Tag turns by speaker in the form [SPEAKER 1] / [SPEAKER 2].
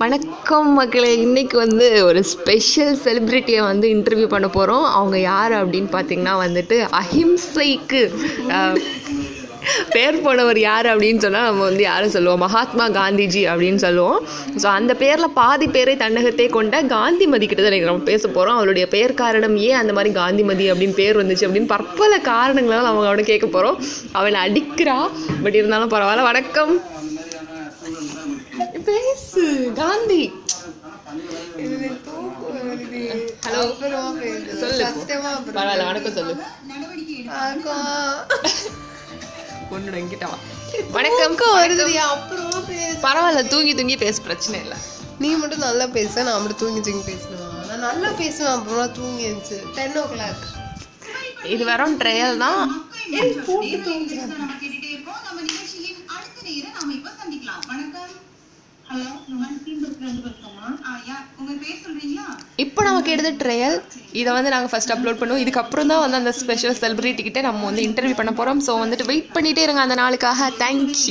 [SPEAKER 1] வணக்கம் மக்களே. இன்றைக்கி வந்து ஒரு ஸ்பெஷல் செலிப்ரிட்டியை வந்து இன்டர்வியூ பண்ண போகிறோம் அவங்க யார் அப்படின்னு பார்த்தீங்கன்னா வந்துட்டு அஹிம்சைக்கு பேர் போனவர் யார் அப்படின்னு சொன்னால் நம்ம வந்து யாரும் சொல்லுவோம்? மகாத்மா காந்திஜி அப்படின்னு சொல்லுவோம். ஸோ அந்த பேரில் பாதி பேரை தன்னகத்தே கொண்ட காந்திமதி கிட்ட தான் நம்ம பேச போகிறோம் அவளுடைய பெயர் காரணம் ஏன் அந்த மாதிரி காந்திமதி அப்படின்னு பேர் வந்துச்சு அப்படின்னு பற்பல காரணங்களால் அவங்க அவனை கேட்க போகிறோம் அவளை அடிக்கிறா பட் இருந்தாலும் பரவாயில்ல. வணக்கம். பேசு. காந்தி. ஹலோ. சொல்லு. பரவாயில்ல வணக்கம் சொல்லு. பொண்ணு என்கிட்ட வா. வணக்கம்
[SPEAKER 2] வருதுயா அப்புறமா
[SPEAKER 1] பரவாயில்ல தூங்கி தூங்கி பேசு பிரச்சனை இல்லை.
[SPEAKER 2] நீ மட்டும் நல்லா பேச நான் மட்டும் தூங்கி தூங்கி பேசணும் நான் நல்லா பேசுவேன் அப்புறமா தூங்கி இருந்துச்சு டென் ஓ கிளாக்
[SPEAKER 1] இது வெறும் ட்ரையல் தான். இப்போ நமக்கு எடுத்த ட்ரையல் இதை வந்து நாங்கள் ஃபர்ஸ்ட் அப்லோட் பண்ணுவோம். இதுக்கப்புறம் தான் வந்து அந்த ஸ்பெஷல் செலிபிரிட்டிக்கிட்ட நம்ம வந்து இன்டர்வியூ பண்ண போகிறோம் ஸோ வந்துட்டு வெயிட் பண்ணிட்டே இருங்க அந்த நாளுக்காக. தேங்க்யூ